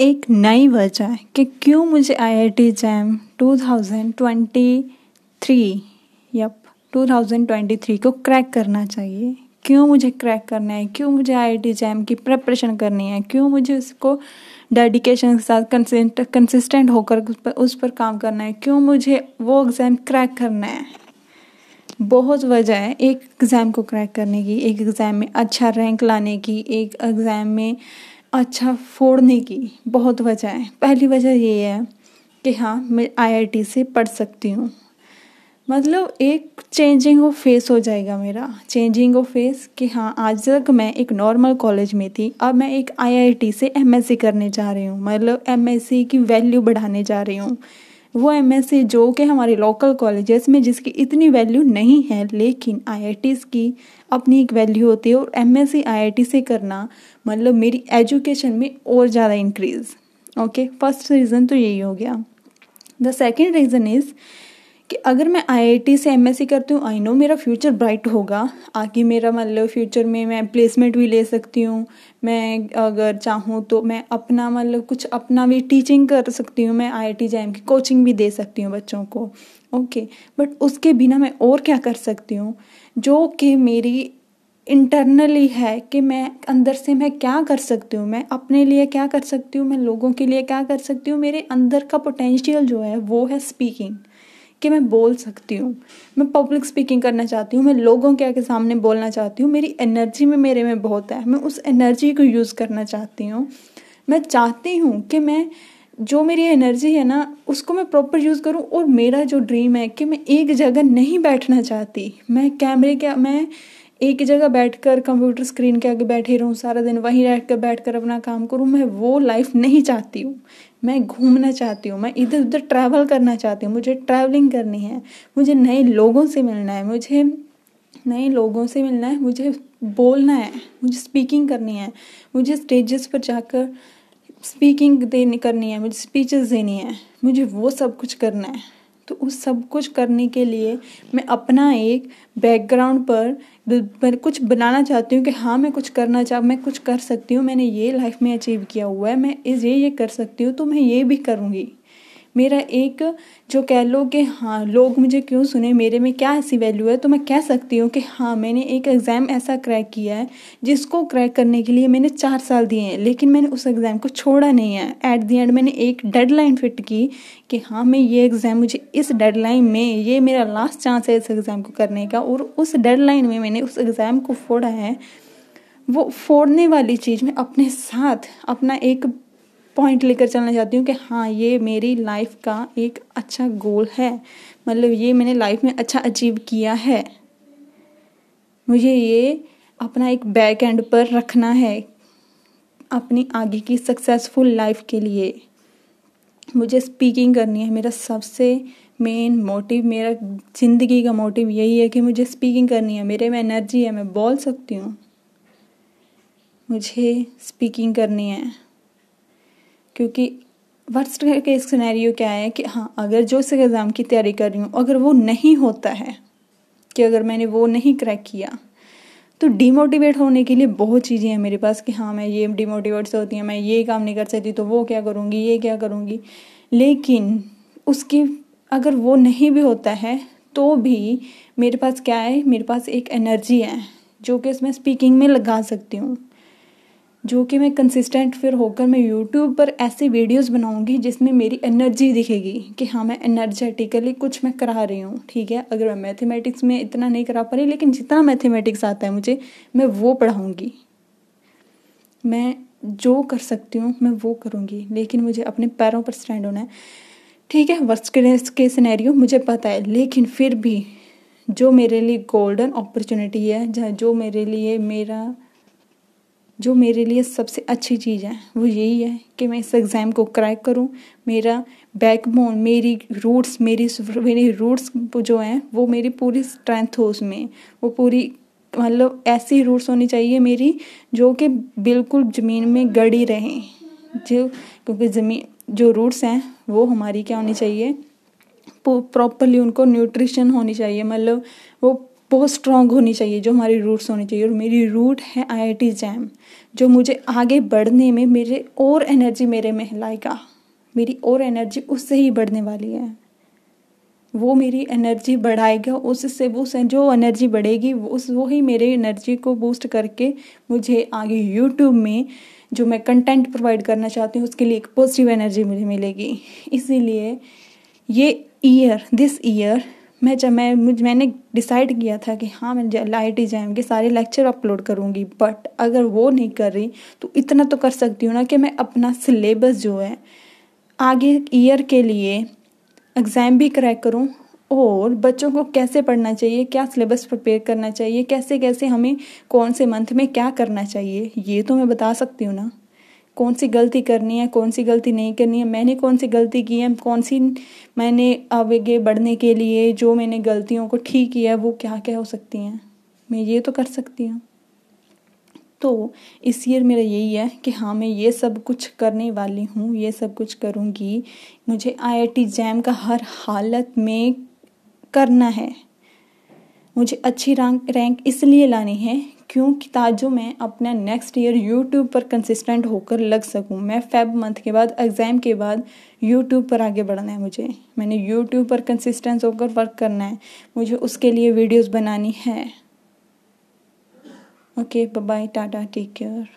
एक नई वजह है कि क्यों मुझे I I T JAM two thousand twenty three yup two thousand twenty three को क्रैक करना चाहिए। क्यों मुझे क्रैक करना है? क्यों मुझे आई आई टी जैम की प्रिपरेशन करनी है? क्यों मुझे उसको डेडिकेशन के साथ कंसिस्टेंट होकर उस पर उस पर काम करना है? क्यों मुझे वो एग्ज़ाम क्रैक करना है? बहुत वजह है एक एग्ज़ाम को क्रैक करने की, एक एग्ज़ाम में अच्छा रैंक लाने की, एक एग्ज़ाम में अच्छा फोड़ने की बहुत वजह है। पहली वजह ये है कि हाँ मैं आईआईटी से पढ़ सकती हूँ। मतलब एक चेंजिंग ऑफ़ फेस हो जाएगा मेरा। चेंजिंग ऑफ़ फेस कि हाँ आज तक मैं एक नॉर्मल कॉलेज में थी, अब मैं एक आईआईटी से एमएससी करने जा रही हूँ। मतलब एमएससी की वैल्यू बढ़ाने जा रही हूँ। वो एमएससी जो कि हमारे लोकल कॉलेजेस में जिसकी इतनी वैल्यू नहीं है, लेकिन आई की अपनी एक वैल्यू होती है और एम एस से करना मतलब मेरी एजुकेशन में और ज़्यादा इंक्रीज़ ओके फ़र्स्ट रीज़न तो यही हो गया. द सेकेंड रीज़न इज़ कि अगर मैं आईआईटी से एमएससी करती हूँ आई नो मेरा फ्यूचर ब्राइट होगा। आगे मेरा मतलब फ्यूचर में मैं प्लेसमेंट भी ले सकती हूँ। मैं अगर चाहूँ तो मैं अपना मतलब कुछ अपना भी टीचिंग कर सकती हूँ। मैं आईआईटी जैम की कोचिंग भी दे सकती हूँ बच्चों को। ओके बट उसके बिना मैं और क्या कर सकती हूँ? जो कि मेरी इंटरनली है कि मैं अंदर से मैं क्या कर सकती हूँ? मैं अपने लिए क्या कर सकती हूँ? मैं लोगों के लिए क्या कर सकती हूँ? मेरे अंदर का पोटेंशियल जो है, वो है स्पीकिंग कि मैं बोल सकती हूँ। मैं पब्लिक स्पीकिंग करना चाहती हूँ, मैं लोगों के आगे सामने बोलना चाहती हूँ। मेरी एनर्जी में मेरे में बहुत है। मैं उस एनर्जी को यूज़ करना चाहती हूँ। मैं चाहती हूँ कि मैं जो मेरी एनर्जी है ना, उसको मैं प्रॉपर यूज़ करूँ और मेरा जो ड्रीम है कि मैं एक जगह नहीं बैठना चाहती। मैं कैमरे के, मैं एक जगह बैठकर कंप्यूटर स्क्रीन के आगे बैठे रहूँ, सारा दिन वहीं रह कर बैठ कर अपना काम करूँ, मैं वो लाइफ नहीं चाहती हूँ। मैं घूमना चाहती हूँ, मैं इधर उधर ट्रैवल करना चाहती हूँ, मुझे ट्रैवलिंग करनी है, मुझे नए लोगों से मिलना है, मुझे नए लोगों से मिलना है, मुझे बोलना है, मुझे स्पीकिंग करनी है, मुझे स्टेजेस पर जाकर स्पीकिंग देनी, करनी है, मुझे स्पीचेस देनी है, मुझे वो सब कुछ करना है। तो उस सब कुछ करने के लिए मैं अपना एक बैकग्राउंड पर कुछ बनाना चाहती हूँ कि हाँ मैं कुछ करना चाह, मैं कुछ कर सकती हूँ, मैंने ये लाइफ में अचीव किया हुआ है, मैं इस, ये ये कर सकती हूँ तो मैं ये भी करूँगी। मेरा एक जो कह लो कि हाँ लोग मुझे क्यों सुने, मेरे में क्या ऐसी वैल्यू है? तो मैं कह सकती हूँ कि हाँ मैंने एक एग्ज़ाम ऐसा क्रैक किया है, जिसको क्रैक करने के लिए मैंने चार साल दिए हैं, लेकिन मैंने उस एग्ज़ाम को छोड़ा नहीं है। एट दी एंड मैंने एक डेडलाइन फिट की कि हाँ मैं ये एग्ज़ाम मुझे इस डेडलाइन में, ये मेरा लास्ट चांस है इस एग्ज़ाम को करने का, और उस डेडलाइन में मैंने उस एग्ज़ाम को फोड़ा है। वो फोड़ने वाली चीज़ में अपने साथ, अपना एक पॉइंट लेकर चलना चाहती हूँ कि हाँ ये मेरी लाइफ का एक अच्छा गोल है। मतलब ये मैंने लाइफ में अच्छा अचीव किया है। मुझे ये अपना एक बैक एंड पर रखना है अपनी आगे की सक्सेसफुल लाइफ के लिए। मुझे स्पीकिंग करनी है। मेरा सबसे मेन मोटिव मेरा ज़िंदगी का मोटिव यही है कि मुझे स्पीकिंग करनी है। मेरे में एनर्जी है, मैं बोल सकती हूँ। मुझे स्पीकिंग करनी है। क्योंकि वर्स्ट केस सिनेरियो क्या है कि हाँ अगर जो इस एग्ज़ाम की तैयारी कर रही हूँ, अगर वो नहीं होता है, कि अगर मैंने वो नहीं क्रैक किया तो डिमोटिवेट होने के लिए बहुत चीज़ें हैं मेरे पास कि हाँ मैं ये डिमोटिवेट से होती हैं, मैं ये काम नहीं कर सकती तो वो क्या करूँगी, ये क्या करूँगी। लेकिन उसकी, अगर वो नहीं भी होता है तो भी मेरे पास क्या है, मेरे पास एक एनर्जी है, जो कि उसमें स्पीकिंग में लगा सकती हूँ। जो कि मैं कंसिस्टेंट फिर होकर मैं यूट्यूब पर ऐसी वीडियोस बनाऊँगी जिसमें मेरी एनर्जी दिखेगी कि हाँ मैं एनर्जेटिकली कुछ मैं करा रही हूँ, ठीक है? अगर मैं मैथमेटिक्स में इतना नहीं करा पा रही, लेकिन जितना मैथमेटिक्स आता है मुझे, मैं वो पढ़ाऊँगी। मैं जो कर सकती हूँ, मैं वो करूँगी, लेकिन मुझे अपने पैरों पर स्टैंड होना है। ठीक है वर्स्ट के सिनेरियो मुझे पता है, लेकिन फिर भी जो मेरे लिए गोल्डन अपॉर्चुनिटी है, जो मेरे लिए मेरा जो मेरे लिए सबसे अच्छी चीज़ है, वो यही है कि मैं इस एग्ज़ाम को क्रैक करूँ। मेरा बैकबोन मेरी रूट्स मेरी मेरी रूट्स जो हैं, वो मेरी पूरी स्ट्रेंथ हो उसमें। वो पूरी मतलब ऐसी रूट्स होनी चाहिए मेरी, जो कि बिल्कुल ज़मीन में गड़ी रहें। जो, क्योंकि ज़मीन जो रूट्स हैं, वो हमारी क्या होनी चाहिए? प्रॉपरली उनको न्यूट्रिशन होनी चाहिए। मतलब वो बहुत स्ट्रांग होनी चाहिए, जो हमारी रूट्स होनी चाहिए। और मेरी रूट है आईआईटी जैम जो मुझे आगे बढ़ने में, मेरे और एनर्जी मेरे में लाएगा। मेरी और एनर्जी उससे ही बढ़ने वाली है। वो मेरी एनर्जी बढ़ाएगा, उससे वो जो एनर्जी बढ़ेगी, उस वो ही मेरे एनर्जी को बूस्ट करके मुझे आगे यूट्यूब में जो मैं कंटेंट प्रोवाइड करना चाहती हूँ, उसके लिए एक पॉजिटिव एनर्जी मुझे मिलेगी। इसीलिए ये ईयर दिस ईयर मैं जब मैं मैंने डिसाइड किया था कि हाँ मैं आई टी जैम के सारे लेक्चर अपलोड करूँगी बट अगर वो नहीं कर रही तो इतना तो कर सकती हूँ ना कि मैं अपना सिलेबस जो है, आगे ईयर के लिए एग्ज़ाम भी क्रैक करूँ और बच्चों को कैसे पढ़ना चाहिए, क्या सिलेबस प्रिपेयर करना चाहिए, कैसे कैसे हमें कौन से मंथ में क्या करना चाहिए, ये तो मैं बता सकती हूँ ना। कौन सी गलती करनी है, कौन सी गलती नहीं करनी है, मैंने कौन सी गलती की है, कौन सी मैंने आगे बढ़ने के लिए जो मैंने गलतियों को ठीक किया है, वो क्या क्या हो सकती हैं? मैं ये तो कर सकती हूँ। तो इस ईयर मेरा यही है कि हाँ मैं ये सब कुछ करने वाली हूँ, ये सब कुछ करूँगी। मुझे आईआईटी जैम का हर हालत में करना है। मुझे अच्छी रैंक रैंक इसलिए लानी है क्योंकि ताजो मैं अपना नेक्स्ट ईयर यूट्यूब पर कंसिस्टेंट होकर लग सकूँ? मैं फेब मंथ के बाद एग्ज़ाम के बाद यूट्यूब पर आगे बढ़ना है मुझे। मैंने यूट्यूब पर कंसिस्टेंस होकर वर्क करना है। मुझे उसके लिए वीडियोस बनानी है। Okay bye tata take care